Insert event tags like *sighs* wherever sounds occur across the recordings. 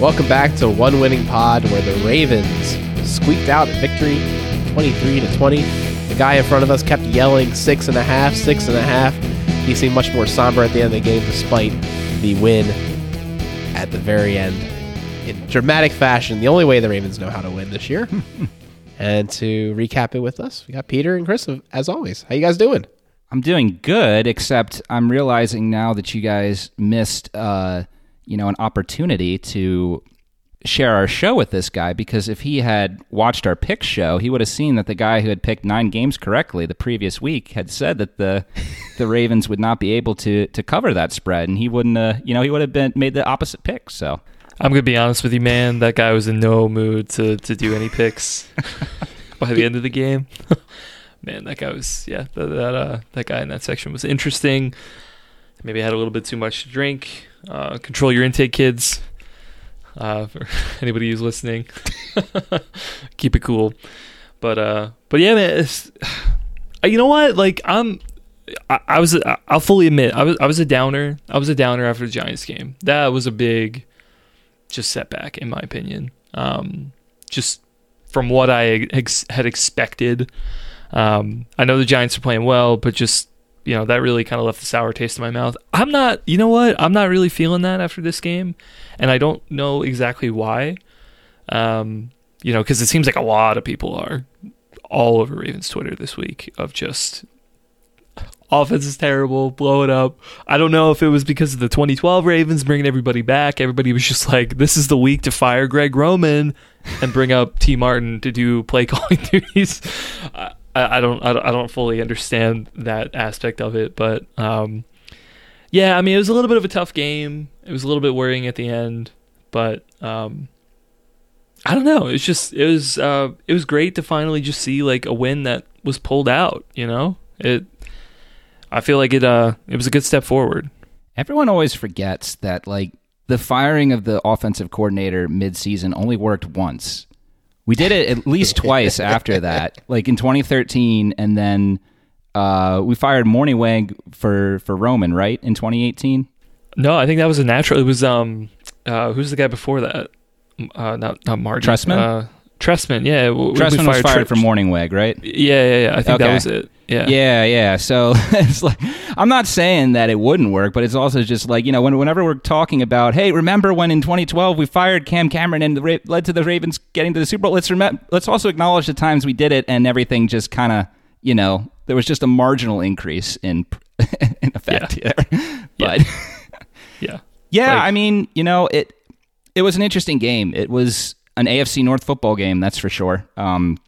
Welcome back to One Winning Pod, where the Ravens squeaked out a victory 23 to 20. The guy in front of us kept yelling six and a half, six and a half. He seemed much more somber at the end of the game despite the win at the very end in dramatic fashion. The only way the Ravens know how to win this year. *laughs* and to recap it with us, we got Peter and Chris as always. How you guys doing? I'm doing good, except I'm realizing now that you guys missed, uh, you know, an opportunity to share our show with this guy because if he had watched our pick show, he would have seen that the guy who had picked nine games correctly the previous week had said that the *laughs* the Ravens would not be able to to cover that spread, and he wouldn't, uh, you know, he would have been made the opposite pick. So I'm gonna be honest with you, man. That guy was in no mood to to do any picks *laughs* by the end of the game. *laughs* man, that guy was yeah. That that, uh, that guy in that section was interesting. Maybe had a little bit too much to drink. Uh, control your intake, kids uh, for *laughs* anybody who's listening. *laughs* Keep it cool. But uh, but yeah, man. *sighs* you know what? Like I'm. I, I was. I'll fully admit. I was. I was a downer. I was a downer after the Giants game. That was a big, just setback in my opinion. Um, just from what I ex- had expected. Um, I know the Giants are playing well, but just you know that really kind of left a sour taste in my mouth. I'm not. You know what? I'm not really feeling that after this game and I don't know exactly why. Um, you know, because it seems like a lot of people are all over Ravens Twitter this week of just offense is terrible, blow it up. I don't know if it was because of the 2012 Ravens bringing everybody back. Everybody was just like, this is the week to fire Greg Roman and bring up Tee Martin to do play *laughs* calling duties. I, don't, I don't, I don't fully understand that aspect of it, but um, yeah, I mean, it was a little bit of a tough game. It was a little bit worrying at the end, but um, I don't know. It's just it was uh, it was great to finally just see like a win that was pulled out. You know, it. I feel like it. Uh, it was a good step forward. Everyone always forgets that like the firing of the offensive coordinator mid-season only worked once. We did it at least twice after that, *laughs* like in 2013, and then uh, we fired Mornhinweg for for Roman, right, in 2018. No, I think that was a natural. It was um, uh, who's the guy before that? Uh, not not Martin. Trestman. Trestman, yeah. We, Trestman we fired was fired for Mornhinweg, right? Yeah, yeah, yeah. I think okay. that was it. Yeah, yeah, yeah. So *laughs* it's like I'm not saying that it wouldn't work, but it's also just like you know, when, whenever we're talking about, hey, remember when in 2012 we fired Cam Cameron and the, led to the Ravens getting to the Super Bowl? Let's rem- let's also acknowledge the times we did it and everything just kind of you know there was just a marginal increase in *laughs* in effect yeah. there. *laughs* But yeah, yeah, like, I mean, you know, it it was an interesting game. It was an AFC North football game, that's for sure. Um,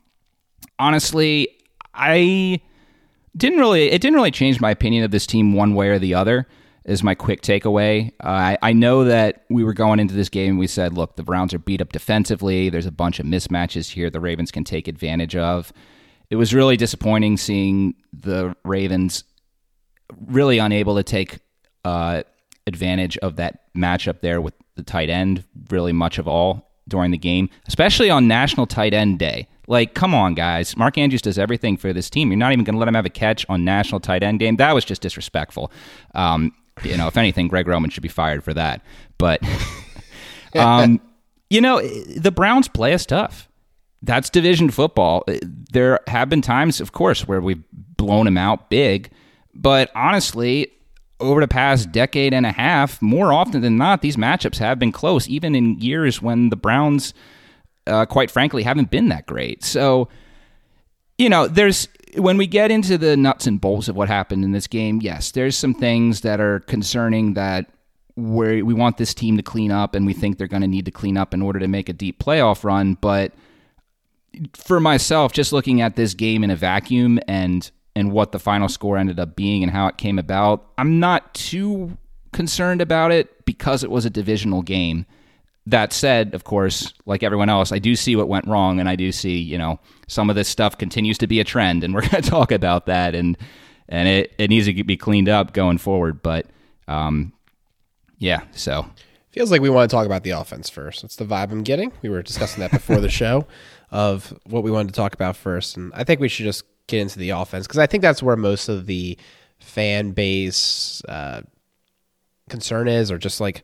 honestly, I didn't really it didn't really change my opinion of this team one way or the other. Is my quick takeaway. Uh, I, I know that we were going into this game. And we said, look, the Browns are beat up defensively. There's a bunch of mismatches here the Ravens can take advantage of it was really disappointing seeing the Ravens really unable to take uh, advantage of that matchup there with the tight end, really much of all during the game, especially on National Tight End Day. Like, come on, guys. Mark Andrews does everything for this team. You're not even going to let him have a catch on National Tight End Game. That was just disrespectful. Um, you know, if anything, Greg Roman should be fired for that. But, *laughs* um, you know, the Browns play us tough that's division football. There have been times, of course, where we've blown him out big, but honestly, over the past decade and a half, more often than not, these matchups have been close, even in years when the Browns, uh, quite frankly, haven't been that great. So, you know, there's when we get into the nuts and bolts of what happened in this game, yes, there's some things that are concerning that where we want this team to clean up and we think they're going to need to clean up in order to make a deep playoff run, but – for myself, just looking at this game in a vacuum and and what the final score ended up being and how it came about, I'm not too concerned about it because it was a divisional game. That said, of course, like everyone else, I do see what went wrong, and I do see, you know, some of this stuff continues to be a trend, and we're *laughs* going to talk about that, and and it, it needs to be cleaned up going forward. But um, yeah, so feels like we want to talk about the offense first. That's the vibe I'm getting. We were discussing that before the *laughs* show of what we wanted to talk about first. And I think we should just get into the offense because I think that's where most of the fan base uh, concern is, or just like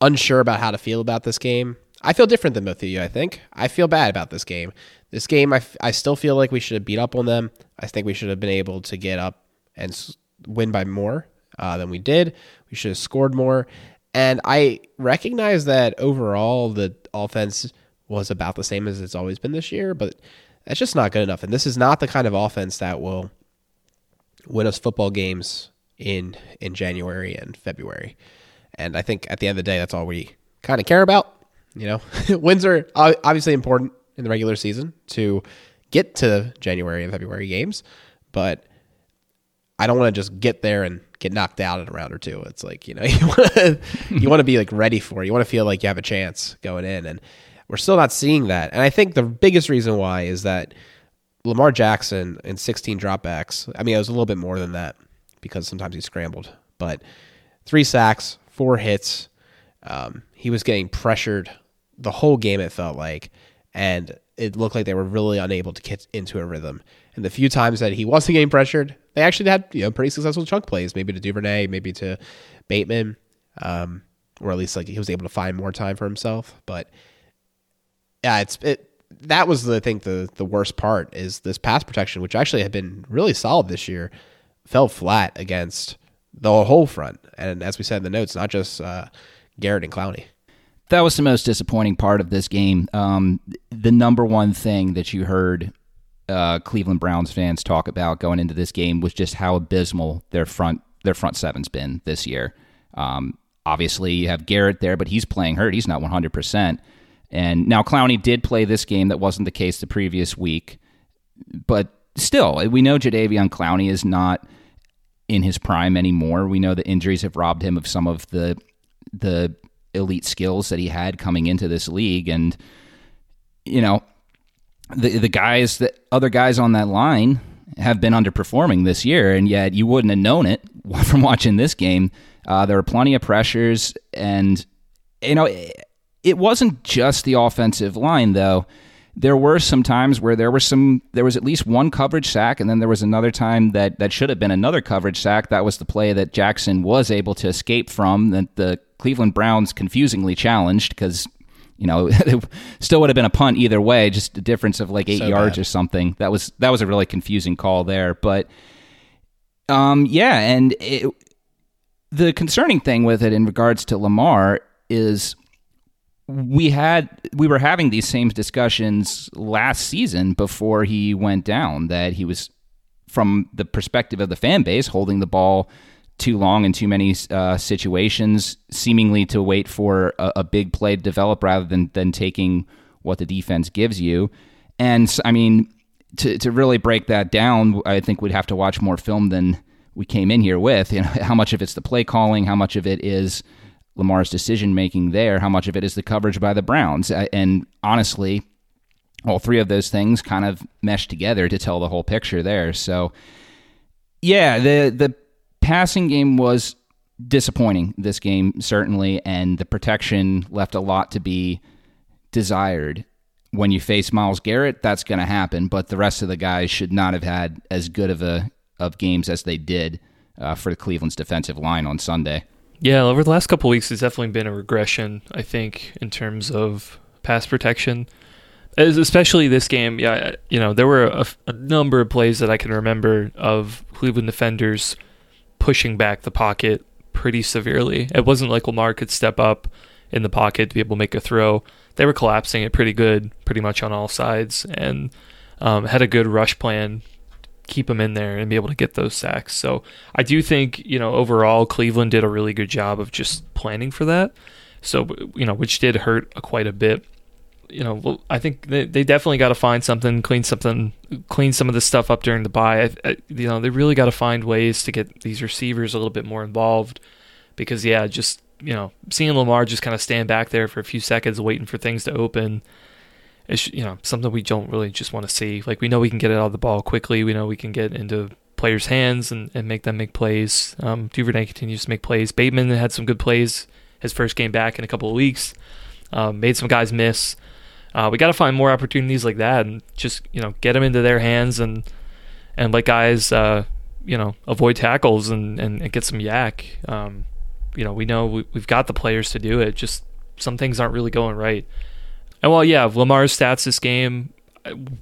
unsure about how to feel about this game. I feel different than both of you, I think. I feel bad about this game. This game, I, f- I still feel like we should have beat up on them. I think we should have been able to get up and s- win by more uh, than we did. We should have scored more. And I recognize that overall the offense was about the same as it's always been this year, but that's just not good enough. And this is not the kind of offense that will win us football games in in January and February. And I think at the end of the day, that's all we kind of care about. You know, *laughs* wins are obviously important in the regular season to get to January and February games, but I don't want to just get there and get knocked out in a round or two. It's like you know *laughs* you want to you want to be like ready for it. You want to feel like you have a chance going in, and we're still not seeing that. And I think the biggest reason why is that Lamar Jackson in 16 dropbacks. I mean, it was a little bit more than that because sometimes he scrambled, but three sacks, four hits. Um, he was getting pressured the whole game. It felt like, and it looked like they were really unable to get into a rhythm. And the few times that he wasn't getting pressured, they actually had you know pretty successful chunk plays, maybe to Duvernay, maybe to Bateman, um, or at least like he was able to find more time for himself. But yeah, it's it. That was the I think the the worst part is this pass protection, which actually had been really solid this year, fell flat against the whole front. And as we said in the notes, not just uh, Garrett and Clowney. That was the most disappointing part of this game. Um, the number one thing that you heard uh, Cleveland Browns fans talk about going into this game was just how abysmal their front their front seven's been this year. Um, obviously, you have Garrett there, but he's playing hurt. He's not 100. percent And now Clowney did play this game. That wasn't the case the previous week, but still, we know Jadeveon Clowney is not in his prime anymore. We know the injuries have robbed him of some of the the elite skills that he had coming into this league, and you know the the guys that other guys on that line have been underperforming this year, and yet you wouldn't have known it *laughs* from watching this game. Uh, there were plenty of pressures, and you know it, wasn't just the offensive line though. There were some times where there was some there was at least one coverage sack and then there was another time that that should have been another coverage sack. That was the play that Jackson was able to escape from that the Cleveland Browns confusingly challenged because you know *laughs* it still would have been a punt either way just a difference of like 8 so yards bad. or something. That was that was a really confusing call there. But um yeah and it, the concerning thing with it in regards to Lamar is we had we were having these same discussions last season before he went down that he was from the perspective of the fan base holding the ball too long in too many uh, situations seemingly to wait for a, a, big play to develop rather than than taking what the defense gives you. And i mean to to really break that down i think we'd have to watch more film than we came in here with you know *laughs* how much of it's the play calling how much of it is Lamar's decision making there, how much of it is the coverage by the Browns. And honestly, all three of those things kind of mesh together to tell the whole picture there. So, yeah, the the passing game was disappointing this game certainly, and the protection left a lot to be desired. When you face Myles Garrett, that's going to happen, but the rest of the guys should not have had as good of a of games as they did uh, for the Cleveland's defensive line on Sunday. Yeah, over the last couple weeks, it's definitely been a regression. I think in terms of pass protection, As especially this game. Yeah, you know there were a, a number of plays that I can remember of Cleveland defenders pushing back the pocket pretty severely. It wasn't like Lamar could step up in the pocket to be able to make a throw. They were collapsing it pretty good, pretty much on all sides, and um, had a good rush plan keep him in there and be able to get those sacks. So I do think, you know, overall Cleveland did a really good job of just planning for that. So, you know, which did hurt quite a bit. You know, I think they, they definitely got to find something, clean something, clean some of this stuff up during the bye. I, I, you know, they really got to find ways to get these receivers a little bit more involved because, yeah, just, you know, seeing Lamar just kind of stand back there for a few seconds waiting for things to open it's you know something we don't really just want to see. Like we know we can get it out of the ball quickly. We know we can get into players' hands and, and make them make plays. Um, Duvernay continues to make plays. Bateman had some good plays his first game back in a couple of weeks. Um, made some guys miss. Uh, we got to find more opportunities like that and just you know get them into their hands and and let guys uh, you know avoid tackles and, and, and, get some YAC. Um, you know, we know we, we've got the players to do it. Just some things aren't really going right. And while yeah, Lamar's stats this game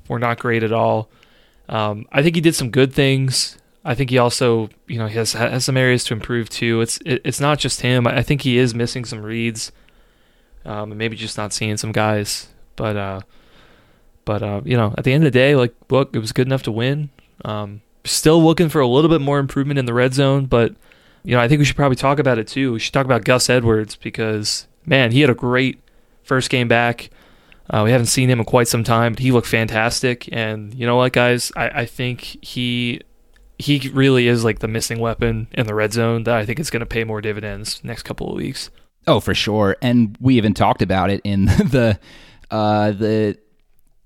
were not great at all. Um, I think he did some good things. I think he also, you know, has has some areas to improve too. It's it, it's not just him. I think he is missing some reads, um, and maybe just not seeing some guys. But uh, but uh, you know, at the end of the day, like, look, it was good enough to win. Um, still looking for a little bit more improvement in the red zone, but you know, I think we should probably talk about it too. We should talk about Gus Edwards because man, he had a great first game back. Uh, we haven't seen him in quite some time, but he looked fantastic. And you know what, guys, I, I think he he really is like the missing weapon in the red zone that I think is going to pay more dividends next couple of weeks. Oh, for sure. And we even talked about it in *laughs* the uh, the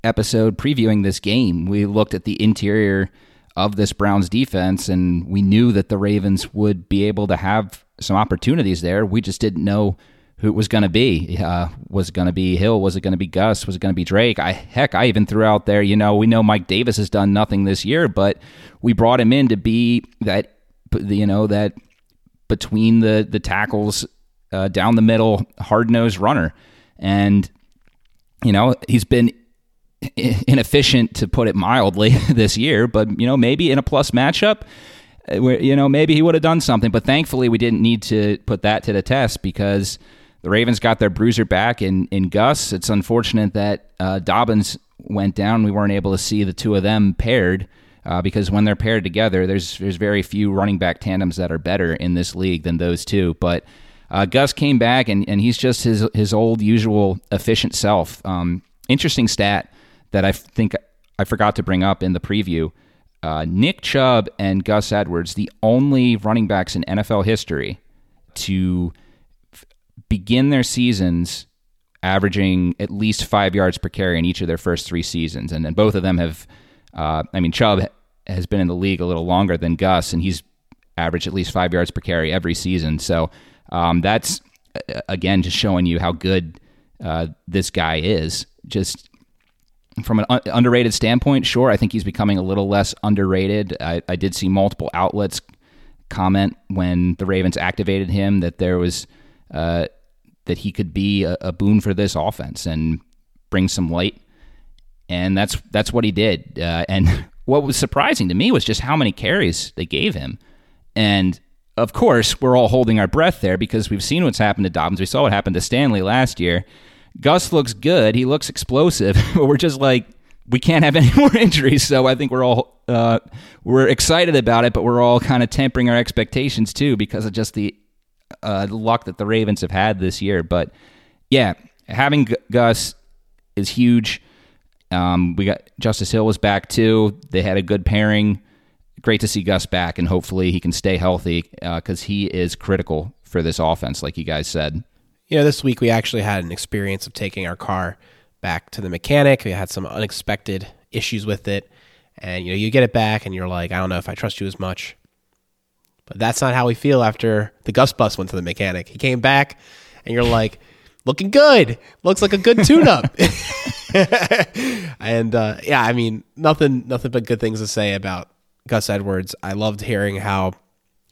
episode previewing this game. We looked at the interior of this Browns defense, and we knew that the Ravens would be able to have some opportunities there. We just didn't know who it was going to be. Uh, was it going to be Hill? Was it going to be Gus? Was it going to be Drake? I heck, I even threw out there. You know, we know Mike Davis has done nothing this year, but we brought him in to be that. You know that between the the tackles, uh, down the middle, hard nosed runner, and you know he's been inefficient to put it mildly *laughs* this year. But you know maybe in a plus matchup. Uh, you know, maybe he would have done something, but thankfully we didn't need to put that to the test because the Ravens got their bruiser back in, in Gus. It's unfortunate that uh, Dobbins went down. We weren't able to see the two of them paired uh, because when they're paired together, there's there's very few running back tandems that are better in this league than those two. But uh, Gus came back and, and he's just his his old usual efficient self. Um, interesting stat that I think I forgot to bring up in the preview. Uh, Nick Chubb and Gus Edwards, the only running backs in NFL history to begin their seasons averaging at least five yards per carry in each of their first three seasons. And then both of them have, uh, I mean, Chubb has been in the league a little longer than Gus, and he's averaged at least five yards per carry every season. So um, that's, again, just showing you how good uh, this guy is. Just from an un- underrated standpoint, sure, I think he's becoming a little less underrated. I, I did see multiple outlets comment when the Ravens activated him that there was. Uh, that he could be a, a boon for this offense and bring some light. And that's that's what he did. Uh, and *laughs* what was surprising to me was just how many carries they gave him. And of course, we're all holding our breath there because we've seen what's happened to Dobbins. We saw what happened to Stanley last year. Gus looks good. He looks explosive. *laughs* but we're just like, we can't have any *laughs* more injuries. So I think we're all uh, we're excited about it, but we're all kind of tempering our expectations too because of just the uh, luck that the Ravens have had this year. But yeah, having G- Gus is huge. Um, we got Justice Hill was back too. They had a good pairing. Great to see Gus back, and hopefully he can stay healthy because uh, he is critical for this offense, like you guys said. You know, this week we actually had an experience of taking our car back to the mechanic. We had some unexpected issues with it, and you know, you get it back, and you're like, I don't know if I trust you as much. But that's not how we feel after the Gus bus went to the mechanic. He came back, and you're like, looking good. Looks like a good tune-up. *laughs* and uh, yeah, I mean, nothing, nothing but good things to say about Gus Edwards. I loved hearing how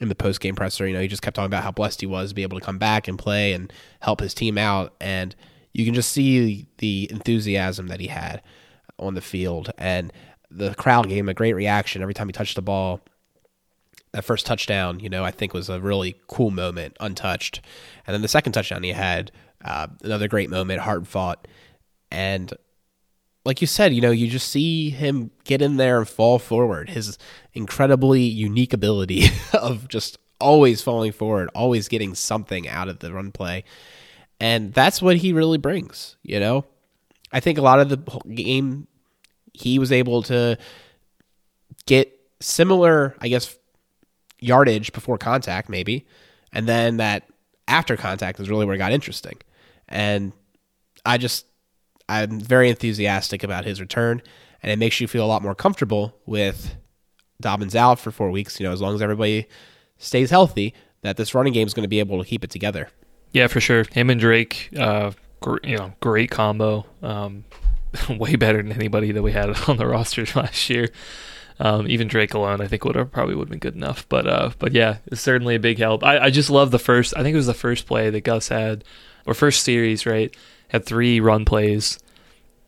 in the post game presser, you know, he just kept talking about how blessed he was to be able to come back and play and help his team out. And you can just see the enthusiasm that he had on the field. And the crowd gave him a great reaction every time he touched the ball that first touchdown, you know, I think was a really cool moment, untouched. And then the second touchdown he had, uh, another great moment, hard fought. And like you said, you know, you just see him get in there and fall forward. His incredibly unique ability *laughs* of just always falling forward, always getting something out of the run play. And that's what he really brings, you know? I think a lot of the game, he was able to get similar, I guess, yardage before contact, maybe, and then that after contact is really where it got interesting. And I just I'm very enthusiastic about his return, and it makes you feel a lot more comfortable with Dobbins out for four weeks. You know, as long as everybody stays healthy, that this running game is going to be able to keep it together. Yeah, for sure. Him and Drake, uh, you know, great combo. Um, *laughs* way better than anybody that we had *laughs* on the roster last year. Um, even Drake alone, I think would have probably would have been good enough. But uh, but yeah, it's certainly a big help. I, I just love the first. I think it was the first play that Gus had, or first series, right? Had three run plays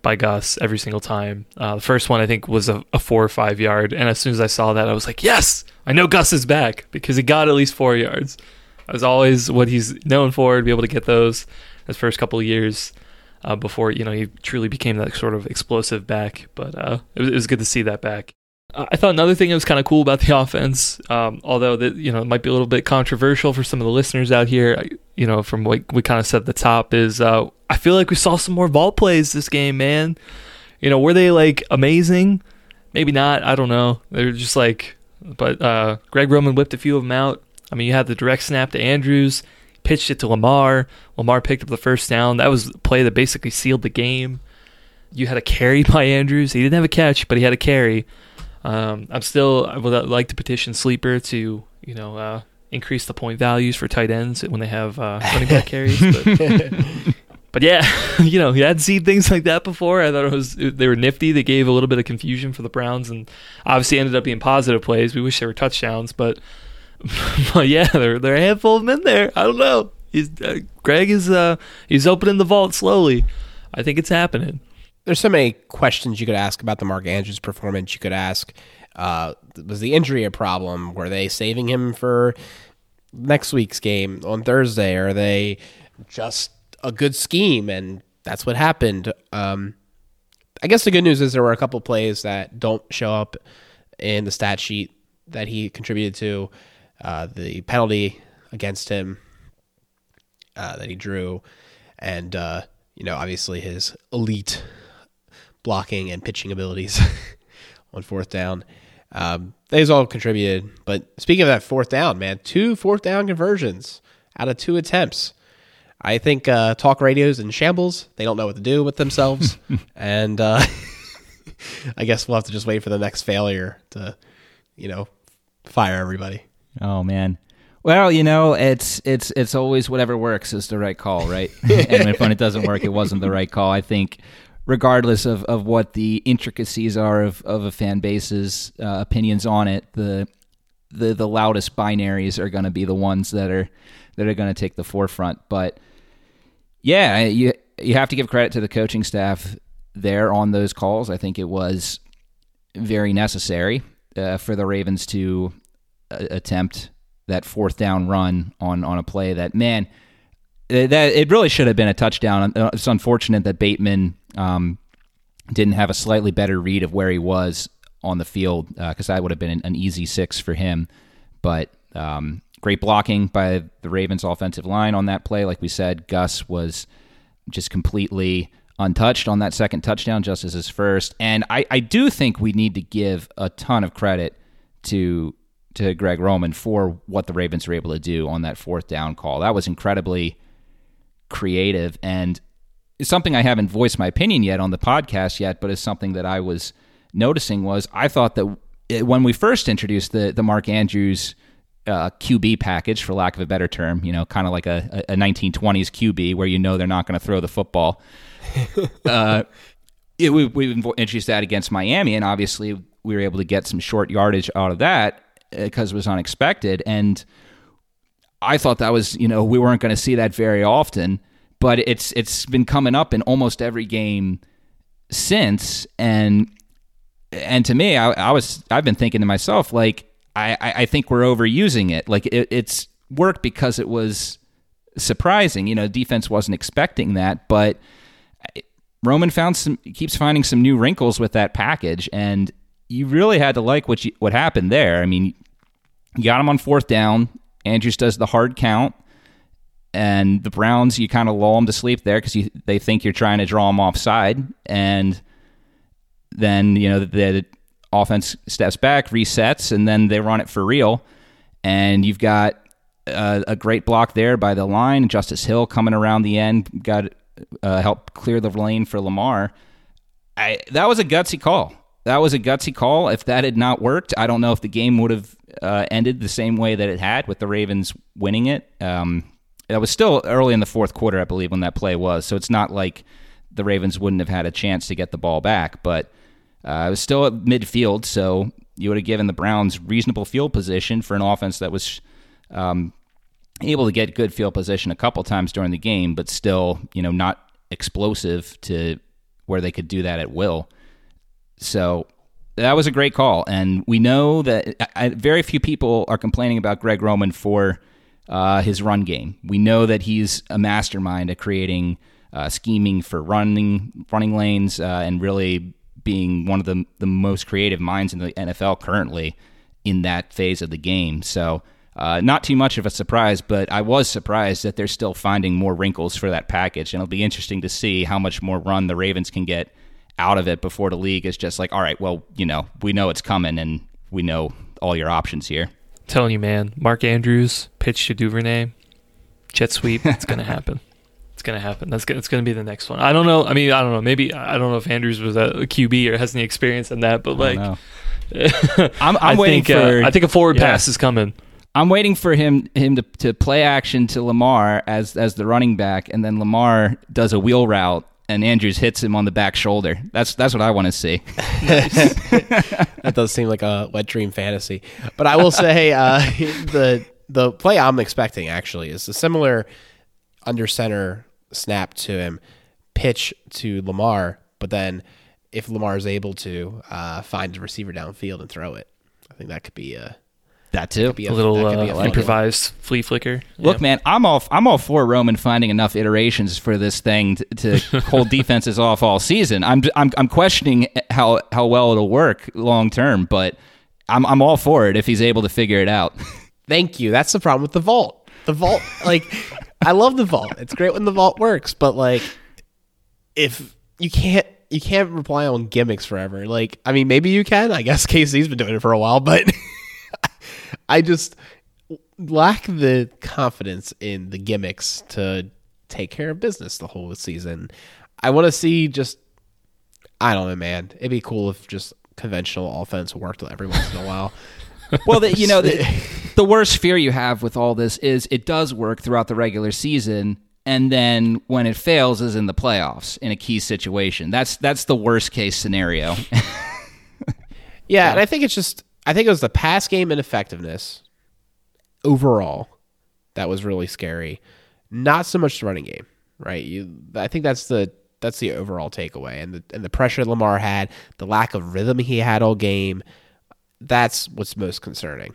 by Gus every single time. Uh, the first one I think was a, a, four or five yard, and as soon as I saw that, I was like, yes, I know Gus is back because he got at least four yards. That was always what he's known for to be able to get those his first couple years uh, before you know he truly became that sort of explosive back. But uh, it, was, it was good to see that back. I thought another thing that was kind of cool about the *laughs* offense, um, although that you know it might be a little bit controversial for some of the listeners out here, you know, from what we kind of said at the top, is uh, I feel like we saw some more vault plays this game, man. You know, were they like amazing? Maybe not. I don't know. They're just like, but uh, Greg Roman whipped a few of them out. I mean, you had the direct snap to Andrews, pitched it to Lamar. Lamar picked up the first down. That was the play that basically sealed the game. You had a carry *laughs* by Andrews. He didn't have a catch, but he had a carry. Um, I'm still I would like to petition Sleeper to you know uh, increase the point values for tight ends when they have uh, running back *laughs* carries. But, but yeah, *laughs* you know, he had seen things like that before. I thought it was they were nifty. They gave a little bit of confusion for the Browns, and obviously ended up being positive plays. We wish they were touchdowns, but *laughs* but yeah, there there are a handful of men there. I don't know. He's uh, Greg is uh, he's opening the vault slowly. I think it's happening. There's so many questions you could ask about the Mark Andrews performance. You could ask, uh, was the injury a problem? Were they saving him for next week's game on Thursday? Are they just a good scheme and that's what happened? Um, I guess the good news is there were a couple plays that don't show up in the stat sheet that he contributed to. Uh, the penalty against him uh, that he drew, and uh, you know, obviously his elite blocking and pitching abilities *laughs* on fourth down. Um, these all contributed. But speaking of that fourth down, man, two fourth down conversions out of two attempts. I think uh, talk radios in shambles. They don't know what to do with themselves, *laughs* and uh, *laughs* I guess we'll have to just wait for the next failure to, you know, fire everybody. Oh man. Well, you know, it's it's it's always whatever works is the right call, right? and when it doesn't work, it wasn't the right call. I think, regardless of, of what the intricacies are of, of a fan base's uh, opinions on it, the the the loudest binaries are going to be the ones that are that are going to take the forefront. But yeah, you you have to give credit to the coaching staff there on those calls. I think it was very necessary uh, for the Ravens to attempt that fourth down run on on a play that man that it really should have been a touchdown. Uh, it's unfortunate that Bateman um, didn't have a slightly better read of where he was on the field because uh, that would have been an, an, easy six for him. But um, great blocking by the Ravens offensive line on that play. Like we said, Gus was just completely untouched on that second touchdown, just as his first. And I, I do think we need to give a ton of credit to to Greg Roman for what the Ravens were able to do on that fourth down call. That was incredibly creative and it's something I haven't voiced my opinion yet on the podcast yet, but it's something that I was noticing was I thought that when we first introduced the the Mark Andrews uh, QB package, for lack of a better term, you know, kind of like a, a 1920s QB where you know they're not going to throw the football. *laughs* uh, it, we, we introduced that against Miami, and obviously we were able to get some short yardage out of that because it was unexpected. And I thought that was, you know, we weren't going to see that very often, but it's it's been coming up in almost every game since. And and to me, I, I was I've been thinking to myself like I I think we're overusing it. Like it, it's worked because it was surprising. You know, defense wasn't expecting that, but. Roman found some keeps finding some new wrinkles with that package, and you really had to like what you, what happened there. I mean, you got him on fourth down. Andrews does the hard count, and the Browns you kind of lull them to sleep there because they think you're trying to draw them offside, and then you know the, the offense steps back, resets, and then they run it for real, and you've got a, a great block there by the line. Justice Hill coming around the end, got uh, help clear the lane for Lamar. I, that was a gutsy call that was a gutsy call. If that had not worked, I don't know if the game would have uh, ended the same way that it had with the Ravens winning it. Um, it was still early in the fourth quarter, I believe, when that play was. So it's not like the Ravens wouldn't have had a chance to get the ball back, but uh, it was still at midfield. So you would have given the Browns reasonable field position for an offense that was um, able to get good field position a couple times during the game, but still, you know, not explosive to where they could do that at will. So that was a great call, and we know that I, very few people are complaining about Greg Roman for uh, his run game. We know that he's a mastermind at creating uh, scheming for running running lanes uh, and really being one of the the most creative minds in the NFL currently in that phase of the game. So. Uh, not too much of a surprise, but I was surprised that they're still finding more wrinkles for that package, and it'll be interesting to see how much more run the Ravens can get out of it before the league is just like, all right, well, you know, we know it's coming, and we know all your options here. Telling you, man, Mark Andrews pitch to Duvernay, jet sweep. It's gonna *laughs* happen. It's gonna happen. That's gonna, it's gonna be the next one. I don't know. I mean, I don't know. Maybe I don't know if Andrews was a QB or has any experience in that, but like, *laughs* I'm, I'm waiting think, for. uh, I think a forward yeah. pass is coming. I'm waiting for him him to, to play action to Lamar as as the running back, and then Lamar does a wheel route, and Andrews hits him on the back shoulder. That's that's what I want to see. *laughs* that does seem like a wet dream fantasy. But I will say uh, *laughs* the the play I'm expecting actually is a similar under center snap to him, pitch to Lamar, but then if Lamar is able to uh, find a receiver downfield and throw it, I think that could be a That too. be A little that uh, be a fun improvised flea flicker. Look, Yeah. man, I'm all I'm all for Roman finding enough iterations for this thing to, to *laughs* hold defenses off all season. I'm I'm I'm questioning how how well it'll work long term, but I'm I'm all for it if he's able to figure it out. *laughs* Thank you. That's the problem with the vault. The vault, like, I love the vault. It's great when the vault works, but like, if you can't, you can't rely on gimmicks forever. Like, I mean, maybe you can. I guess *laughs* KC's been doing it for a while, but I just lack the confidence in the gimmicks to take care of business the whole season. I want to see just, I don't know, man. It'd be cool if just conventional offense worked every once in a while. *laughs* Well, the, you know, the, *laughs* the worst fear you have with all this is it does work throughout the regular season, and then when it fails is in the playoffs in a key situation. That's that's the worst case scenario. *laughs* Yeah, and I think it's just I think it was the pass game ineffectiveness overall that was really scary. Not so much the running game, right? You I think that's the that's the overall takeaway. And the and the pressure Lamar had, the lack of rhythm he had all game, that's what's most concerning.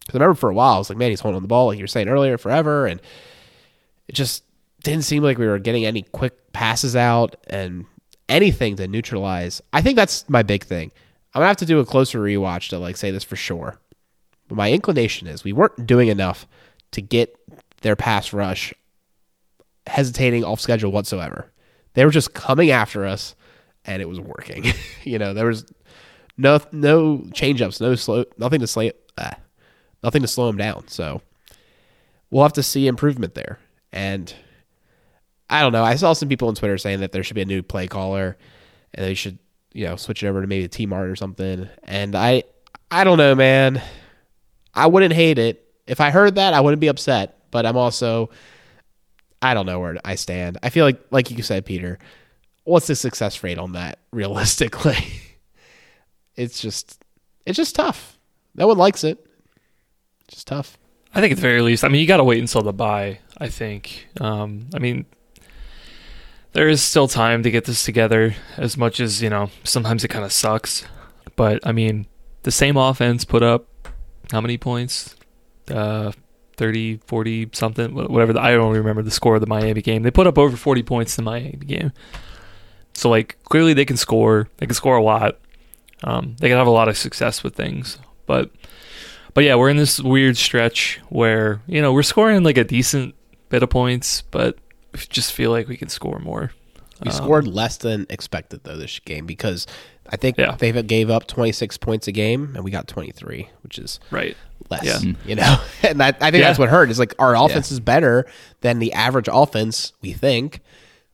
Because I remember for a while, I was like, man, he's holding the ball like you were saying earlier forever, and it just didn't seem like we were getting any quick passes out and anything to neutralize. I think that's my big thing. I'm gonna have to do a closer rewatch to like say this for sure. But my inclination is we weren't doing enough to get their pass rush hesitating off schedule whatsoever. They were just coming after us and it was working. *laughs* you know, there was no no change ups, no slow nothing to slow ah, nothing to slow them down. So we'll have to see improvement there. And I don't know. I saw some people on Twitter saying that there should be a new play caller and they should, you know, switch it over to maybe T Mart or something. And I I don't know, man. I wouldn't hate it. If I heard that, I wouldn't be upset. But I'm also I don't know where I stand. I feel like like you said, Peter, what's the success rate on that *laughs* realistically? it's just it's just tough. No one likes it. It's just tough. I think at the very least, I mean, you got to wait until the bye. I think. Um, I mean, there is still time to get this together. As much as you know, sometimes it kind of sucks. But I mean, the same offense put up how many points? Uh, 30, 40 something, whatever. The, I don't remember the score of the Miami game. They put up over 40 points in the Miami game. So like clearly they can score. They can score a lot. Um, they can have a lot of success with things. But but yeah, we're in this weird stretch where you know we're scoring like a decent bit of points, but just feel like we can score more. We Um, scored less than expected though this game because I think Yeah. they gave up 26 points a game and we got 23, which is right. less. Yeah. You know, *laughs* and I, I think Yeah. that's what hurt. Is like our offense is better than the average offense we think,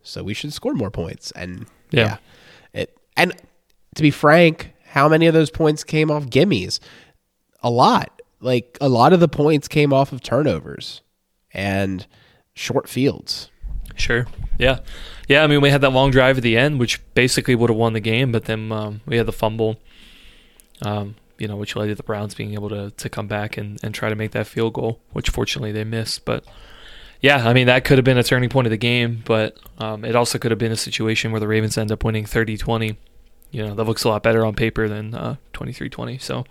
so we should score more points. And Yeah. yeah, it and to be frank, how many of those points came off gimmies? A lot. Like a lot of the points came off of turnovers and short fields. Sure. Yeah. Yeah. I mean, we had that long drive at the end, which basically would have won the game, but then um, we had the fumble. Um, you know, which led to the Browns being able to to come back and, and try to make that field goal, which fortunately they missed. But yeah, I mean, that could have been a turning point of the game, but um, it also could have been a situation where the Ravens end up winning 30 20. You know, that looks a lot better on paper than uh, 23 20. So,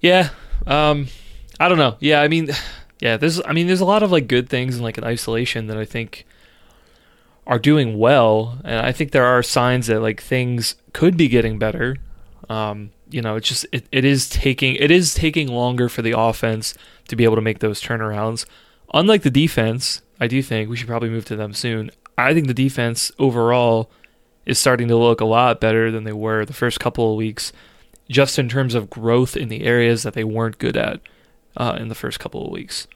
yeah, um, I don't know. Yeah, I mean, yeah, there's, I mean, there's a lot of like good things in like an isolation that I think are doing well. And I think there are signs that like things could be getting better. Um, you know, it's just, it, it is taking, it is taking longer for the offense to be able to make those turnarounds unlike the defense, I do think we should probably move to them soon. I think the defense overall is starting to look a lot better than they were the first couple of weeks, just in terms of growth in the areas that they weren't good at uh, in the first couple of weeks.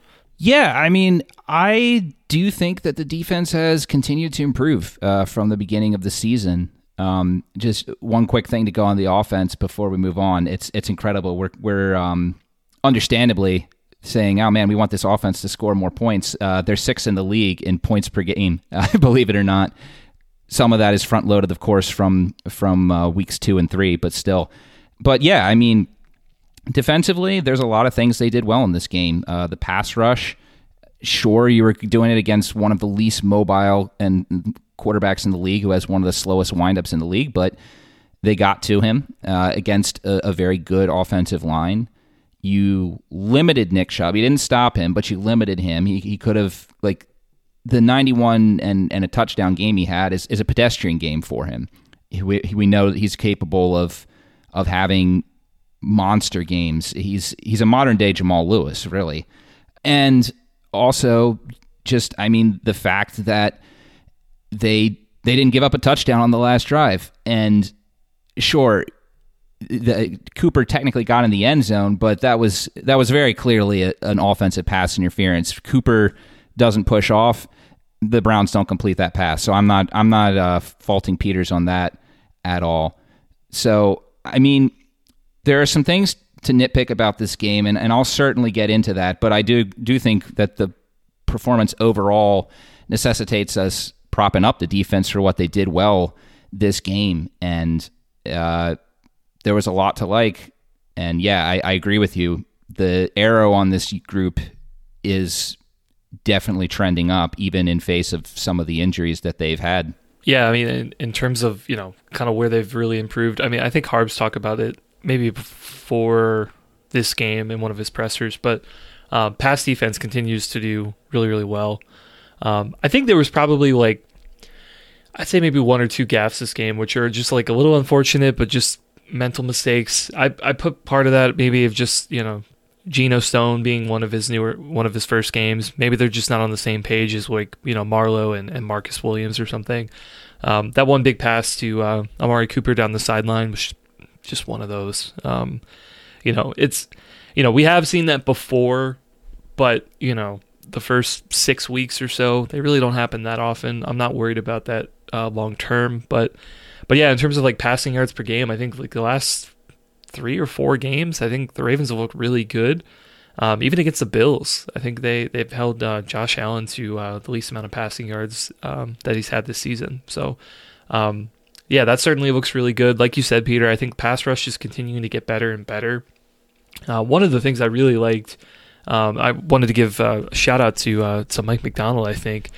Yeah, I mean, I do think that the defense has continued to improve uh, from the beginning of the season. Um, just one quick thing to go on the offense before we move on. It's it's incredible. We're we're um, understandably saying, "Oh man, we want this offense to score more points." Uh, they're sixth in the league in points per game. *laughs* Uh, believe it or not, some of that is front loaded, of course, from from uh, weeks two and three, but still. But yeah, I mean, defensively, there's a lot of things they did well in this game. Uh, the pass rush, sure, you were doing it against one of the least mobile and quarterbacks in the league, who has one of the slowest windups in the league, but they got to him uh, against a, a very good offensive line you limited Nick Chubb. You didn't stop him, but you limited him. He, he could have like the 91 and, and a touchdown game he had is, is a pedestrian game for him. We, we know that he's capable of of having monster games. He's he's a modern day Jamal Lewis, really. And also just I mean the fact that they they didn't give up a touchdown on the last drive. And sure, the, Cooper technically got in the end zone, but that was that was very clearly a, an offensive pass interference. Cooper doesn't push off. The Browns don't complete that pass, so I'm not I'm not uh, faulting Peters on that at all. So I mean, there are some things to nitpick about this game, and, and I'll certainly get into that. But I do do think that the performance overall necessitates us propping up the defense for what they did well this game, and uh, there was a lot to like. And yeah, I, I agree with you. The arrow on this group is definitely trending up, even in face of some of the injuries that they've had. Yeah, I mean, in, in terms of you know, kind of where they've really improved. I mean, I think Harbs talked about it maybe before this game in one of his pressers, but uh, pass defense continues to do really, really well. Um, I think there was probably like, I'd say maybe one or two gaffes this game, which are just like a little unfortunate, but just mental mistakes. I I put part of that maybe of just you know Geno Stone being one of his newer one of his first games. Maybe they're just not on the same page as like you know Marlowe and, and Marcus Williams or something. Um, that one big pass to uh, Amari Cooper down the sideline was just one of those. Um, you know, it's you know we have seen that before, but you know the first six weeks or so they really don't happen that often. I'm not worried about that uh, long term, but but yeah, in terms of like passing yards per game, I think like the last three or four games, I think the Ravens have looked really good. Um, even against the Bills, I think they they've held uh, Josh Allen to uh, the least amount of passing yards um, that he's had this season. So, um, yeah, that certainly looks really good. Like you said, Peter, I think pass rush is continuing to get better and better. Uh, one of the things I really liked, um, I wanted to give uh, a shout out to uh, to Mike Macdonald. I think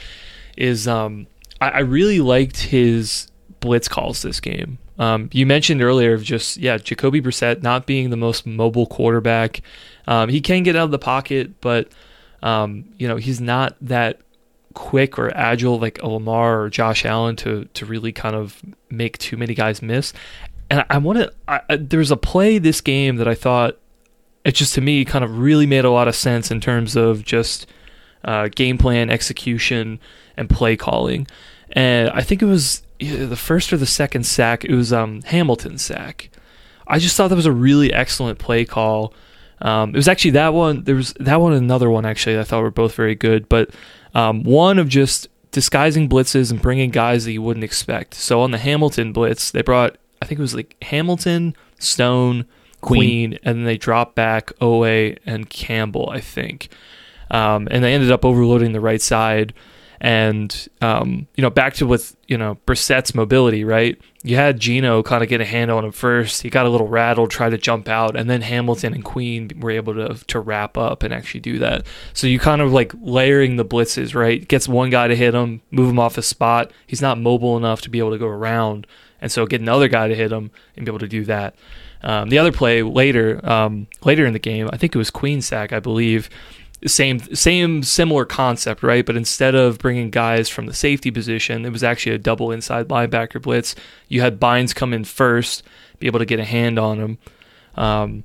is um, I, I really liked his blitz calls this game. Um, you mentioned earlier of just yeah, Jacoby Brissett not being the most mobile quarterback. Um, he can get out of the pocket, but um, you know he's not that quick or agile like Lamar or Josh Allen to to really kind of make too many guys miss. And I, want to. There's a play this game that I thought it just to me kind of really made a lot of sense in terms of just uh, game plan execution and play calling. And I think it was the first or the second sack. It was um, Hamilton's sack. I just thought that was a really excellent play call. Um, it was actually that one. There was that one, and another one actually. I thought were both very good. But um, one of just disguising blitzes and bringing guys that you wouldn't expect. So on the Hamilton blitz, they brought I think it was like Hamilton, Stone, Queen, Queen and then they dropped back Oweh and Campbell. I think, um, and they ended up overloading the right side And um, you know, back to with you know Brissett's mobility, right? You had Geno kind of get a handle on him first. He got a little rattled, tried to jump out, and then Hamilton and Queen were able to to wrap up and actually do that. So you kind of like layering the blitzes, right? Gets one guy to hit him, move him off his spot. He's not mobile enough to be able to go around, and so get another guy to hit him and be able to do that. Um, the other play later, um, later in the game, I think it was Queen sack, I believe same same similar concept, right? But instead of bringing guys from the safety position, it was actually a double inside linebacker blitz. You had Bynes come in first, be able to get a hand on him, um,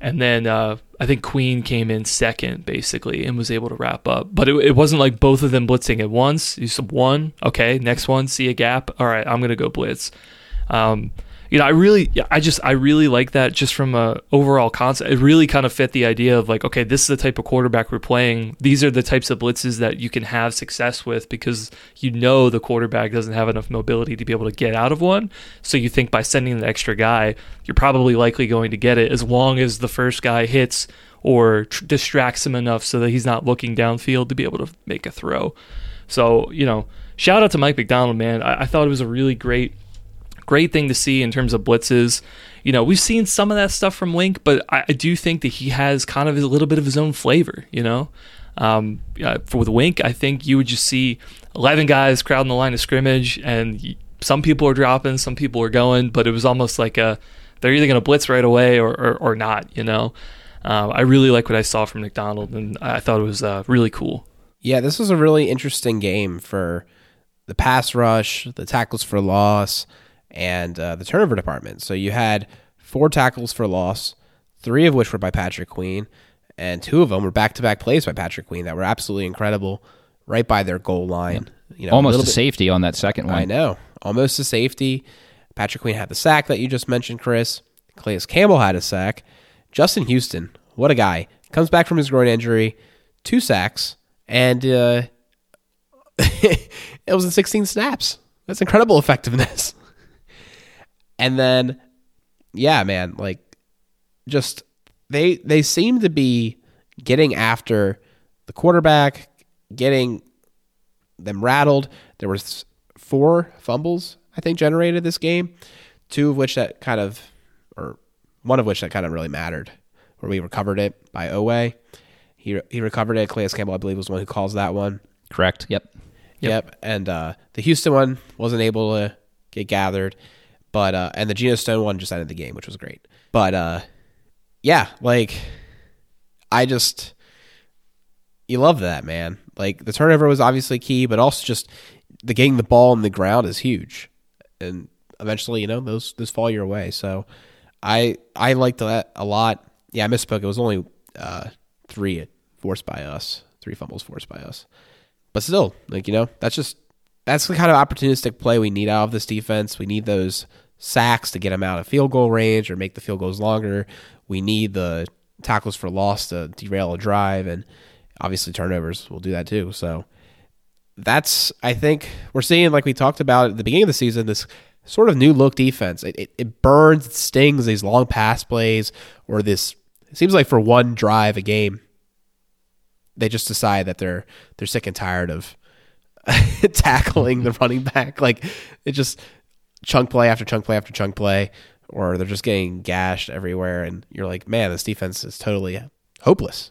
and then uh, I think Queen came in second, basically, and was able to wrap up. But it, it wasn't like both of them blitzing at once. You said one, okay, next one, see a gap, all right, I'm gonna go blitz. Um, you know, I really, I just, I really like that just from a overall concept. It really kind of fit the idea of like, okay, this is the type of quarterback we're playing. These are the types of blitzes that you can have success with because you know the quarterback doesn't have enough mobility to be able to get out of one. So you think by sending the extra guy, you're probably likely going to get it as long as the first guy hits or tr- distracts him enough so that he's not looking downfield to be able to make a throw. So, you know, shout out to Mike Macdonald, man. I, I thought it was a really great great thing to see in terms of blitzes. You know, we've seen some of that stuff from Wink, but I, I do think that he has kind of a little bit of his own flavor. You know, um, for with Wink, I think you would just see eleven guys crowding the line of scrimmage, and some people are dropping, some people are going, but it was almost like a they're either going to blitz right away or, or, or not. You know, um, I really like what I saw from Macdonald, and I thought it was uh, really cool. Yeah, this was a really interesting game for the pass rush, the tackles for loss and uh, the turnover department. So you had four tackles for loss, three of which were by Patrick Queen, and two of them were back to back plays by Patrick Queen that were absolutely incredible right by their goal line. You know, almost a, a safety on that second one. I know, almost a safety. Patrick Queen had the sack that you just mentioned, Chris. Calais Campbell had a sack. Justin Houston, what a guy! Comes back from his groin injury, two sacks, and uh, *laughs* it was in 16 snaps. That's incredible effectiveness. *laughs* And then, yeah, man, like just they they seem to be getting after the quarterback, getting them rattled. There was four fumbles I think generated this game, two of which that kind of, or one of which that kind of really mattered, where we recovered it by Oweh. He he recovered it. Calais Campbell, I believe, was one who calls that one. Correct. Yep. Yep. yep. And uh, the Houston one wasn't able to get gathered. But uh, and the Geno Stone one just ended the game, which was great. But uh, yeah, like I just you love that man. Like the turnover was obviously key, but also just the getting the ball in the ground is huge, and eventually you know those those fall your way. So I I liked that a lot. Yeah, I misspoke. It was only uh, three forced by us, three fumbles forced by us. But still, like you know, that's just that's the kind of opportunistic play we need out of this defense. We need those sacks to get them out of field goal range or make the field goals longer. We need the tackles for loss to derail a drive, and obviously turnovers will do that too. So that's I think we're seeing like we talked about at the beginning of the season this sort of new look defense. It, it, it burns, it stings these long pass plays or this. It seems like for one drive a game, they just decide that they're they're sick and tired of *laughs* tackling the running back. Like it just chunk play after chunk play after chunk play, or they're just getting gashed everywhere, and you're like, man, this defense is totally hopeless.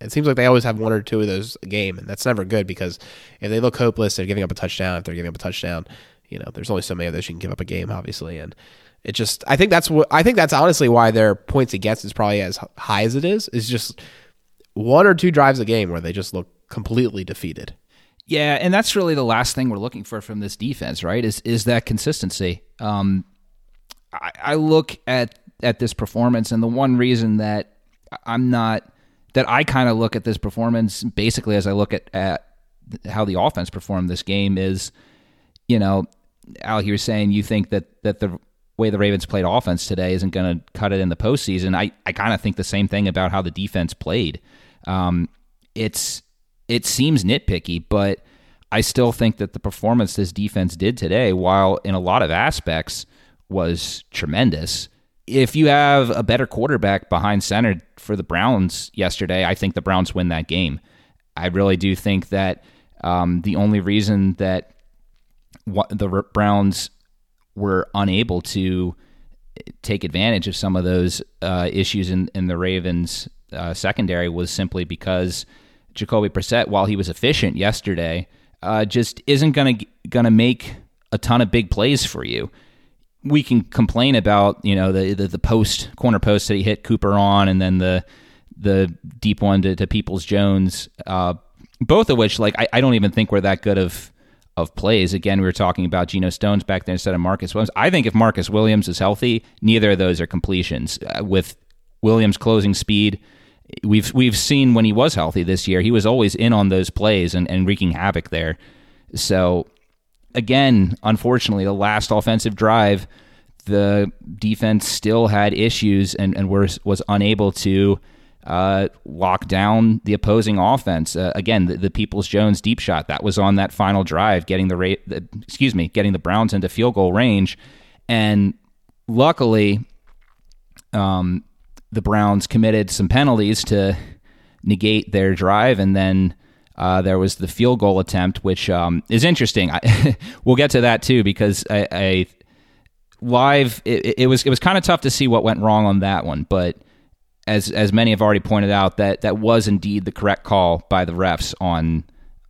It seems like they always have one or two of those a game, and that's never good because if they look hopeless, they're giving up a touchdown. If they're giving up a touchdown, you know, there's only so many of those you can give up a game, obviously, and it just I think that's what I think that's honestly why their points against is probably as high as it is. Is just one or two drives a game where they just look completely defeated. Yeah, and that's really the last thing we're looking for from this defense, right? Is is that consistency? Um, I, I look at at this performance, and the one reason that I'm not that I kind of look at this performance basically as I look at at how the offense performed this game is, you know, Al, you're saying you think that that the way the Ravens played offense today isn't going to cut it in the postseason. I I kind of think the same thing about how the defense played. Um, it's it seems nitpicky, but I still think that the performance this defense did today, while in a lot of aspects was tremendous. If you have a better quarterback behind center for the Browns yesterday, I think the Browns win that game. I really do think that Um, the only reason that the Browns were unable to take advantage of some of those uh, issues in, in the Ravens uh, secondary was simply because Jacoby Brissett, while he was efficient yesterday, uh, just isn't gonna gonna make a ton of big plays for you. We can complain about you know the the, the post corner post that he hit Cooper on, and then the the deep one to, to Peoples Jones, uh, both of which like I, I don't even think were that good of of plays. Again, we were talking about Geno Stones back there instead of Marcus Williams. I think if Marcus Williams is healthy, neither of those are completions. Uh, with Williams closing speed, we've we've seen when he was healthy this year, he was always in on those plays and, and wreaking havoc there. So again, unfortunately, the last offensive drive, the defense still had issues and, and was was unable to uh, lock down the opposing offense. Uh, again, the, the Peoples Jones deep shot that was on that final drive, getting the rate, excuse me, getting the Browns into field goal range, and luckily, um, the Browns committed some penalties to negate their drive, and then. Uh, there was the field goal attempt, which um, is interesting. I, *laughs* we'll get to that too because I, I live it, it was it was kind of tough to see what went wrong on that one, but as as many have already pointed out, that that was indeed the correct call by the refs on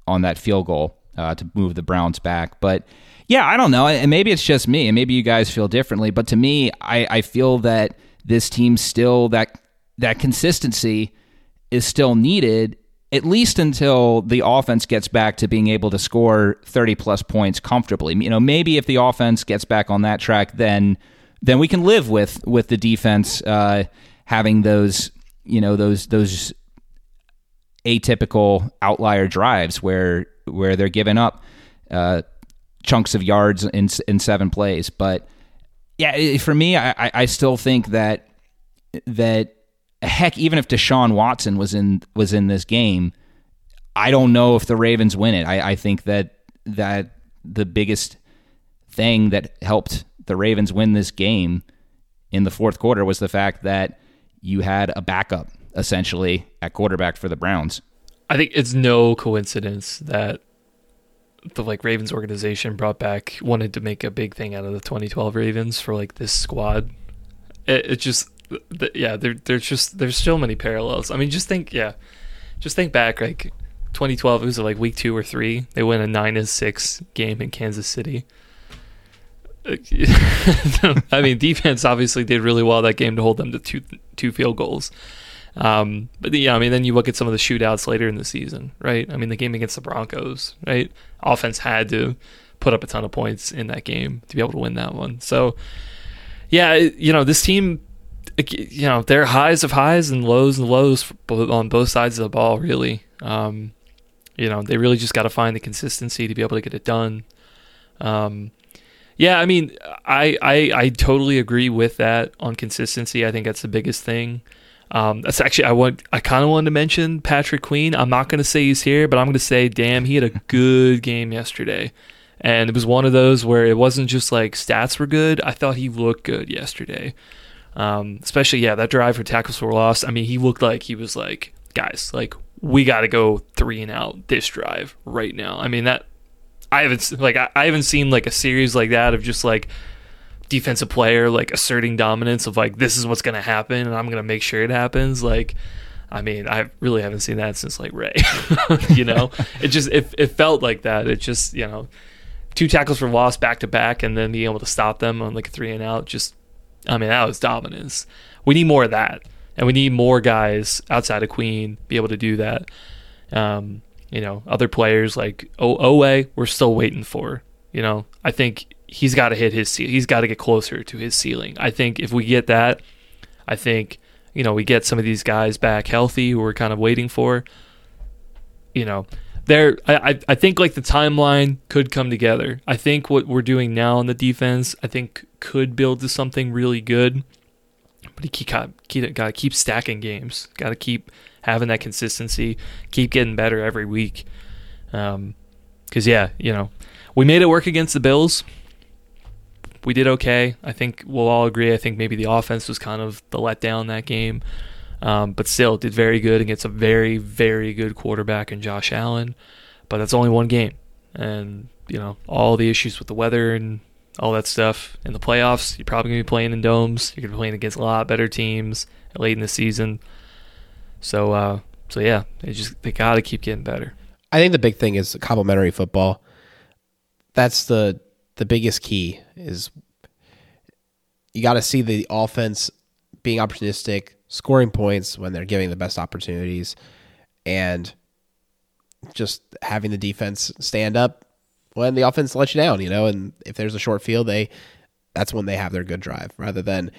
on that field goal uh, to move the Browns back. But yeah, I don't know, and maybe it's just me, and maybe you guys feel differently. But to me, I, I feel that this team still that that consistency is still needed at least until the offense gets back to being able to score 30 plus points comfortably. You know, maybe if the offense gets back on that track, then then we can live with with the defense uh, having those you know those those atypical outlier drives where where they're giving up uh, chunks of yards in in seven plays. But yeah, for me, I, I still think that that heck, even if Deshaun Watson was in was in this game, I don't know if the Ravens win it. I, I think that that the biggest thing that helped the Ravens win this game in the fourth quarter was the fact that you had a backup essentially at quarterback for the Browns. I think it's no coincidence that the like Ravens organization brought back wanted to make a big thing out of the 2012 Ravens for like this squad. It, it just yeah, there there's just there's so many parallels. I mean, just think yeah, just think back like 2012 it was like week 2 or 3. They win a 9 to 6 game in Kansas City. *laughs* I mean, defense obviously did really well that game to hold them to two two field goals. Um, but yeah, I mean, then you look at some of the shootouts later in the season, right? I mean, the game against the Broncos, right? Offense had to put up a ton of points in that game to be able to win that one. So, yeah, you know, this team, you know, there are highs of highs and lows and lows on both sides of the ball, really. Um, you know, they really just got to find the consistency to be able to get it done. Um, yeah, I mean, I, I I totally agree with that on consistency. I think that's the biggest thing. Um, that's actually I want I kind of wanted to mention Patrick Queen. I'm not going to say he's here, but I'm going to say, damn, he had a good game yesterday, and it was one of those where it wasn't just like stats were good. I thought he looked good yesterday. Um, especially yeah, that drive for tackles for loss. I mean, he looked like he was like, guys, like we got to go three and out this drive right now. I mean that I haven't like I haven't seen like a series like that of just like defensive player like asserting dominance of like this is what's gonna happen and I'm gonna make sure it happens. Like, I mean, I really haven't seen that since like Ray. *laughs* you know, it just it it felt like that. It just you know, two tackles for loss back to back and then being able to stop them on like a three and out. Just, I mean, that was dominance. We need more of that, and we need more guys outside of Queen be able to do that. Um, you know, other players like o- Oweh, we're still waiting for. You know, I think he's got to hit his ce- he's got to get closer to his ceiling. I think if we get that, I think you know we get some of these guys back healthy who we're kind of waiting for. You know, there I I think like the timeline could come together. I think what we're doing now on the defense, I think could build to something really good. But he got got to keep stacking games. Got to keep having that consistency, keep getting better every week. Um, because yeah, you know, we made it work against the Bills. We did okay. I think we'll all agree. I think maybe the offense was kind of the letdown that game, um, but still did very good against a very, very good quarterback in Josh Allen. but that's only one game, and you know all the issues with the weather and all that stuff in the playoffs. You're probably gonna be playing in domes. You're gonna be playing against a lot better teams late in the season. So, uh, so yeah, they just they got to keep getting better. I think the big thing is complementary football. That's the the biggest key is you got to see the offense being opportunistic, scoring points when they're giving the best opportunities, and just having the defense stand up when the offense lets you down. You know, and if there's a short field, they that's when they have their good drive. Rather than,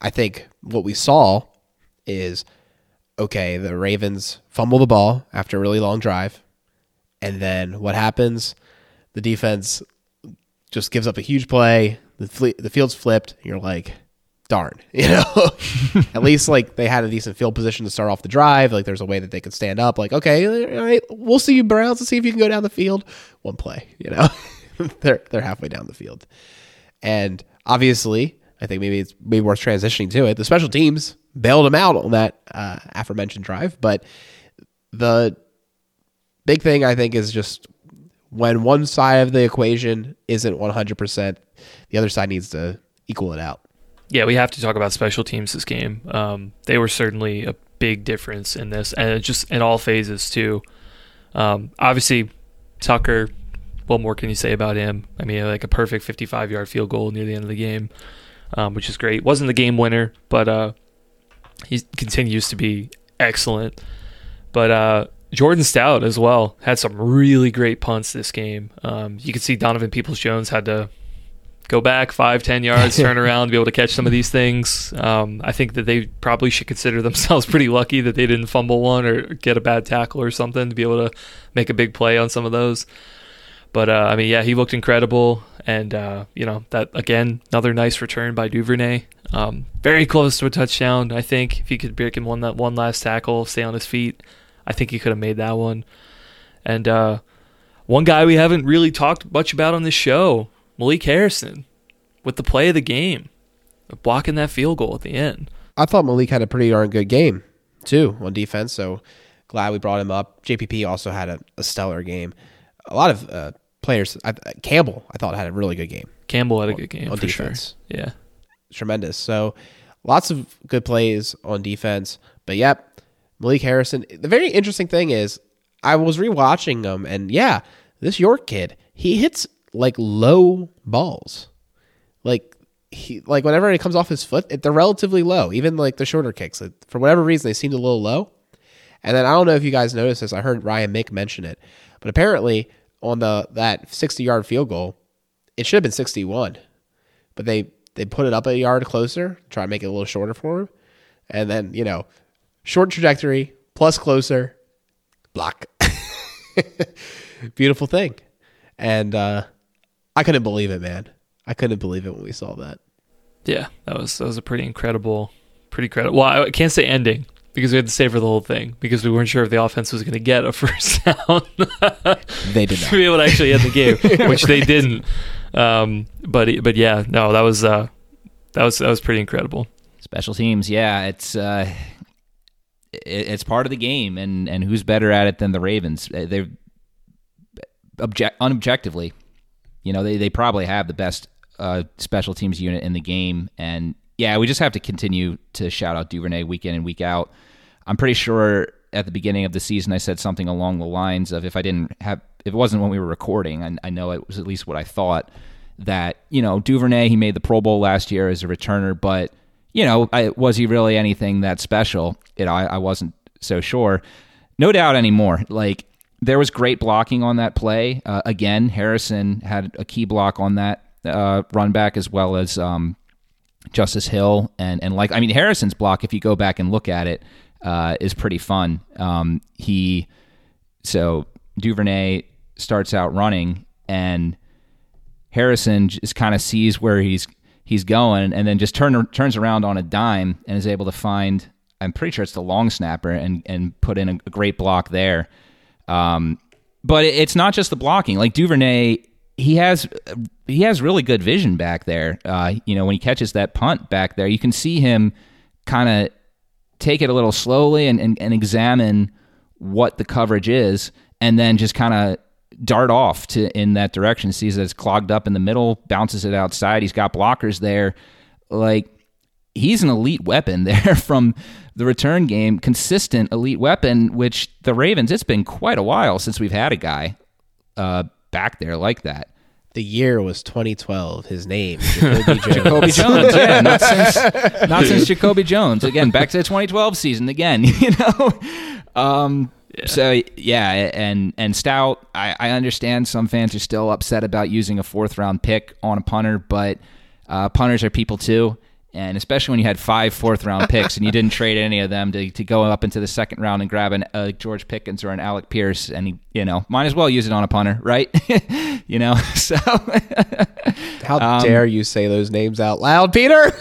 I think what we saw is okay, the Ravens fumble the ball after a really long drive, and then what happens? The defense just gives up a huge play. The fle- the field's flipped. And you're like, darn, *laughs* you know. *laughs* At least like they had a decent field position to start off the drive. Like there's a way that they could stand up. Like okay, all right, we'll see you Browns and see if you can go down the field. One play, you know. *laughs* they're they're halfway down the field, and obviously, I think maybe it's maybe worth transitioning to it. The special teams bailed them out on that uh, aforementioned drive, but the big thing I think is just when one side of the equation isn't 100%, the other side needs to equal it out. Yeah, we have to talk about special teams this game. Um, they were certainly a big difference in this, and just in all phases too. Um, obviously, Tucker. What more can you say about him? I mean, like a perfect 55-yard field goal near the end of the game, um, which is great. wasn't the game winner, but uh, he continues to be excellent. But uh, Jordan Stout as well had some really great punts this game. Um, you could see Donovan Peoples Jones had to go back five, ten yards, *laughs* turn around, be able to catch some of these things. Um, I think that they probably should consider themselves *laughs* pretty lucky that they didn't fumble one or get a bad tackle or something to be able to make a big play on some of those. But uh, I mean, yeah, he looked incredible, and uh, you know that again, another nice return by Duvernay. Um, very close to a touchdown, I think. If he could break him one that one last tackle, stay on his feet, I think he could have made that one. And uh, one guy we haven't really talked much about on this show, Malik Harrison, with the play of the game, blocking that field goal at the end. I thought Malik had a pretty darn good game too on defense, so glad we brought him up. JPP also had a, a stellar game. A lot of uh, players. I, Campbell, I thought had a really good game. Campbell had a good game on for defense. Sure. Yeah, tremendous. So lots of good plays on defense. But yep, Malik Harrison. The very interesting thing is I was rewatching them, and yeah, this York kid he hits like low balls, like he like whenever it comes off his foot, they're relatively low. Even like the shorter kicks, for whatever reason, they seemed a little low. And then I don't know if you guys noticed this. I heard Ryan Mink mention it, but apparently on the that sixty yard field goal, it should have been sixty one, but they they put it up a yard closer, try to make it a little shorter for him, and then you know, short trajectory plus closer, block. *laughs* Beautiful thing, and uh, I couldn't believe it, man. I couldn't believe it when we saw that. Yeah, that was that was a pretty incredible, pretty incredible. Well, I can't say ending because we had to savor the whole thing because we weren't sure if the offense was going to get a *laughs* first down. *laughs* they did not. to be able to actually end the game, which they didn't. Um, but but yeah, no, that was uh, that was that was pretty incredible. Special teams, yeah, it's uh, it, it's part of the game, and and who's better at it than the Ravens? Uh, They're object unobjectively, you know, they they probably have the best uh, special teams unit in the game, and yeah, we just have to continue to shout out Duvernay week in and week out. I'm pretty sure at the beginning of the season I said something along the lines of if I didn't have if it wasn't when we were recording, I, I know it was at least what I thought that you know Duvernay he made the Pro Bowl last year as a returner, but you know I, was he really anything that special? You know I, I wasn't so sure. No doubt anymore. Like there was great blocking on that play. Uh, again, Harrison had a key block on that uh, run back as well as um, Justice Hill and and like I mean Harrison's block. If you go back and look at it, uh, is pretty fun. Um, he so Duvernay starts out running and Harrison just kind of sees where he's he's going and then just turn, turns around on a dime and is able to find I'm pretty sure it's the long snapper and and put in a, a great block there. Um, but it, it's not just the blocking. Like Duvernay, he has he has really good vision back there. Uh, you know, when he catches that punt back there, you can see him kind of take it a little slowly and, and, and examine what the coverage is, and then just kind of dart off to in that direction. Sees that it's clogged up in the middle, bounces it outside. He's got blockers there. Like he's an elite weapon *laughs* there from the return game, consistent elite weapon. Which the Ravens, it's been quite a while since we've had a guy uh, back there like that. The year was 2012. His name, *laughs* Jacoby Jones. Jacoby Jones, yeah, not since *laughs* not since Jacoby Jones. Again, back to the 2012 season again. You know, um, so yeah, and and Stout, I, I understand some fans are still upset about using a fourth round pick on a punter, but uh, punters are people too. And especially when you had five fourth round *laughs* picks and you didn't trade any of them to, to go up into the second round and grab an uh, George Pickens or an Alec Pierce, and he, you know, might as well use it on a punter, right? *laughs* you know, *laughs* so How Um, dare you say those names out loud, Peter?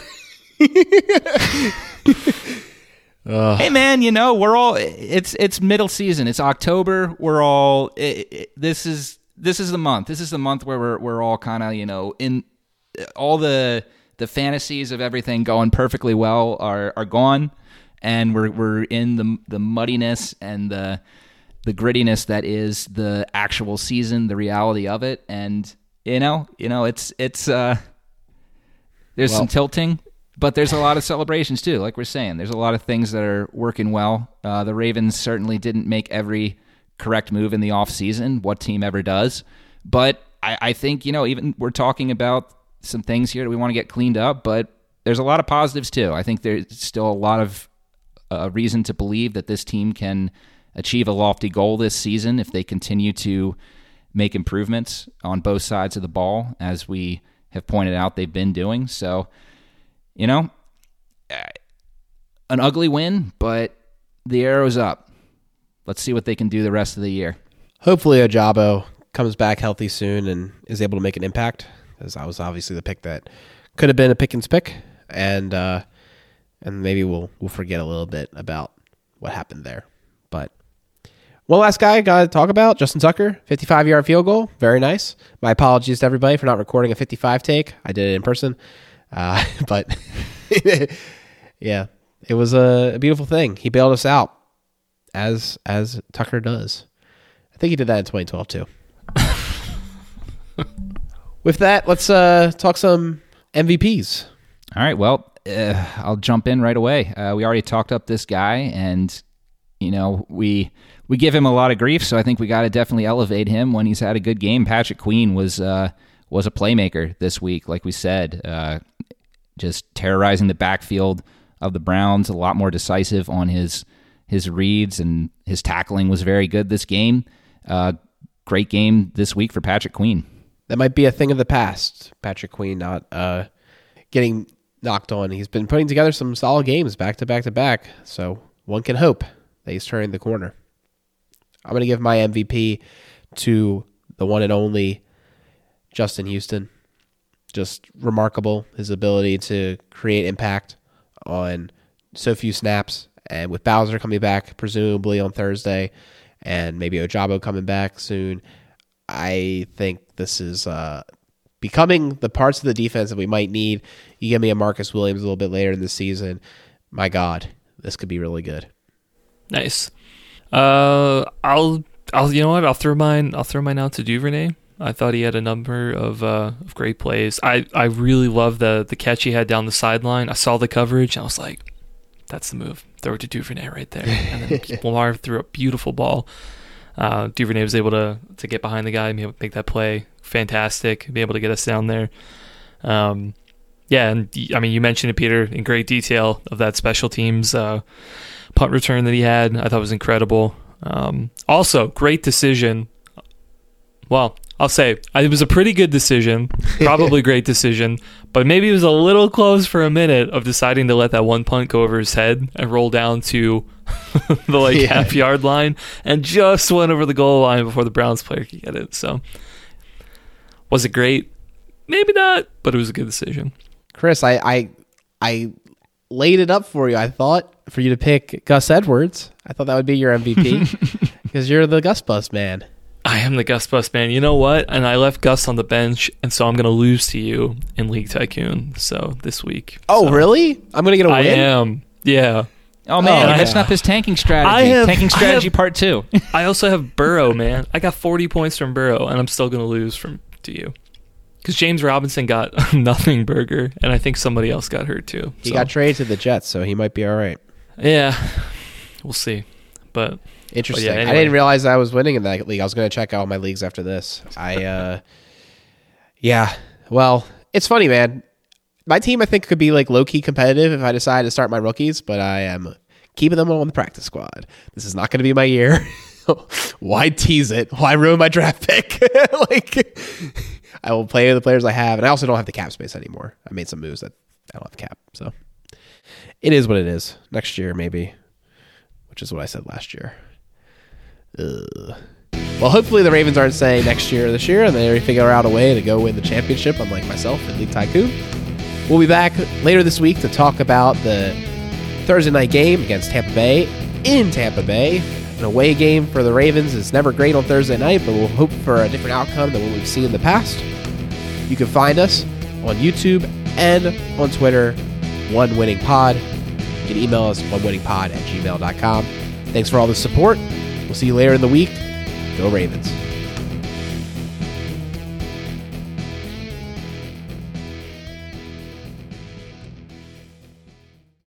Hey man, you know we're all it's it's middle season. It's October. We're all it, it, this is this is the month. This is the month where we're we're all kind of you know in all the the fantasies of everything going perfectly well are are gone, and we're we're in the the muddiness and the the grittiness that is the actual season, the reality of it, and you know you know it's it's uh there's Well- some tilting, but there's a lot of celebrations too. Like we're saying, there's a lot of things that are working well. Uh, the Ravens certainly didn't make every correct move in the offseason. What team ever does? But I, I think, you know, even we're talking about some things here that we want to get cleaned up, but there's a lot of positives too. I think there's still a lot of uh, reason to believe that this team can achieve a lofty goal this season if they continue to make improvements on both sides of the ball, as we have pointed out they've been doing. So, you know, an ugly win, but the arrow's up. Let's see what they can do the rest of the year. Hopefully, Ojabo comes back healthy soon and is able to make an impact. Because that was obviously the pick that could have been a Pickens pick, and uh, and maybe we'll we'll forget a little bit about what happened there. But one last guy I got to talk about Justin Tucker, 55 yard field goal, very nice. My apologies to everybody for not recording a 55 take. I did it in person, uh, *laughs* but *laughs* yeah, it was a, beautiful thing. He bailed us out as as Tucker does. I think he did that in 2012 too. *laughs* With that, let's uh, talk some MVPs. All right. Well, uh, I'll jump in right away. Uh, we already talked up this guy, and you know we we give him a lot of grief, so I think we got to definitely elevate him when he's had a good game. Patrick Queen was uh, was a playmaker this week, like we said, uh, just terrorizing the backfield of the Browns. A lot more decisive on his his reads, and his tackling was very good this game. Uh, great game this week for Patrick Queen. That might be a thing of the past. Patrick Queen not uh, getting knocked on. He's been putting together some solid games back to back to back. So one can hope that he's turning the corner. I'm going to give my MVP to the one and only Justin Houston. Just remarkable his ability to create impact on so few snaps. And with Bowser coming back, presumably on Thursday, and maybe Ojabo coming back soon, I think this is uh, becoming the parts of the defense that we might need. You give me a Marcus Williams a little bit later in the season. My God, this could be really good. Nice. Uh, I'll, I'll, you know what? I'll throw mine. I'll throw mine out to Duvernay. I thought he had a number of uh, of great plays. I, I really love the the catch he had down the sideline. I saw the coverage. And I was like, that's the move. Throw it to Duvernay right there. *laughs* And then Lamar threw a beautiful ball. Uh, Duvernay was able to to get behind the guy and be able to make that play. Fantastic. Be able to get us down there. Um, yeah, and I mean, you mentioned it, Peter, in great detail of that special teams uh, punt return that he had. I thought was incredible. Um, also, great decision. Well, I'll say it was a pretty good decision, *laughs* probably great decision, but maybe it was a little close for a minute of deciding to let that one punt go over his head and roll down to *laughs* the like Yeah. half yard line and just went over the goal line before the Browns player could get it. So, was it great? Maybe not, but it was a good decision. Chris, I, I I laid it up for you. I thought for you to pick Gus Edwards. I thought that would be your MVP *laughs* because you're the Gus Bus man. I am the Gus Bus man. You know what? And I left Gus on the bench, and so I'm going to lose to you in League Tycoon. So this week. Oh, So really? I'm gonna get a I win. am. Yeah. Oh man, Oh, you're messing yeah. up his tanking strategy. I have- tanking I strategy have- part two. *laughs* I also have Burrow, man. I got 40 points from Burrow, and I'm still going to lose from to you. Because James Robinson got *laughs* nothing burger, and I think somebody else got hurt too. He So, got traded to the Jets, so he might be all right. yeah, we'll see. But Interesting. I anyway. didn't realize I was winning in that league. I was going to check out my leagues after this. I, *laughs* uh, yeah. Well, it's funny, man. My team, I think, could be like low key competitive if I decide to start my rookies, but I am keeping them all on the practice squad. This is not going to be my year. *laughs* Why tease it? Why ruin my draft pick? *laughs* like, I will play the players I have, and I also don't have the cap space anymore. I made some moves that I don't have cap, so it is what it is. Next year, maybe, which is what I said last year. Ugh. Well, hopefully the Ravens aren't saying next year or this year, and they figure out a way to go win the championship, unlike myself in League Tycoon. We'll be back later this week to talk about the Thursday night game against Tampa Bay in Tampa Bay. An away game for the Ravens is never great on Thursday night, but we'll hope for a different outcome than what we've seen in the past. You can find us on YouTube and on Twitter, One Winning Pod. You can email us onewinningpod at gmail.com. Thanks for all the support. We'll see you later in the week. Go Ravens.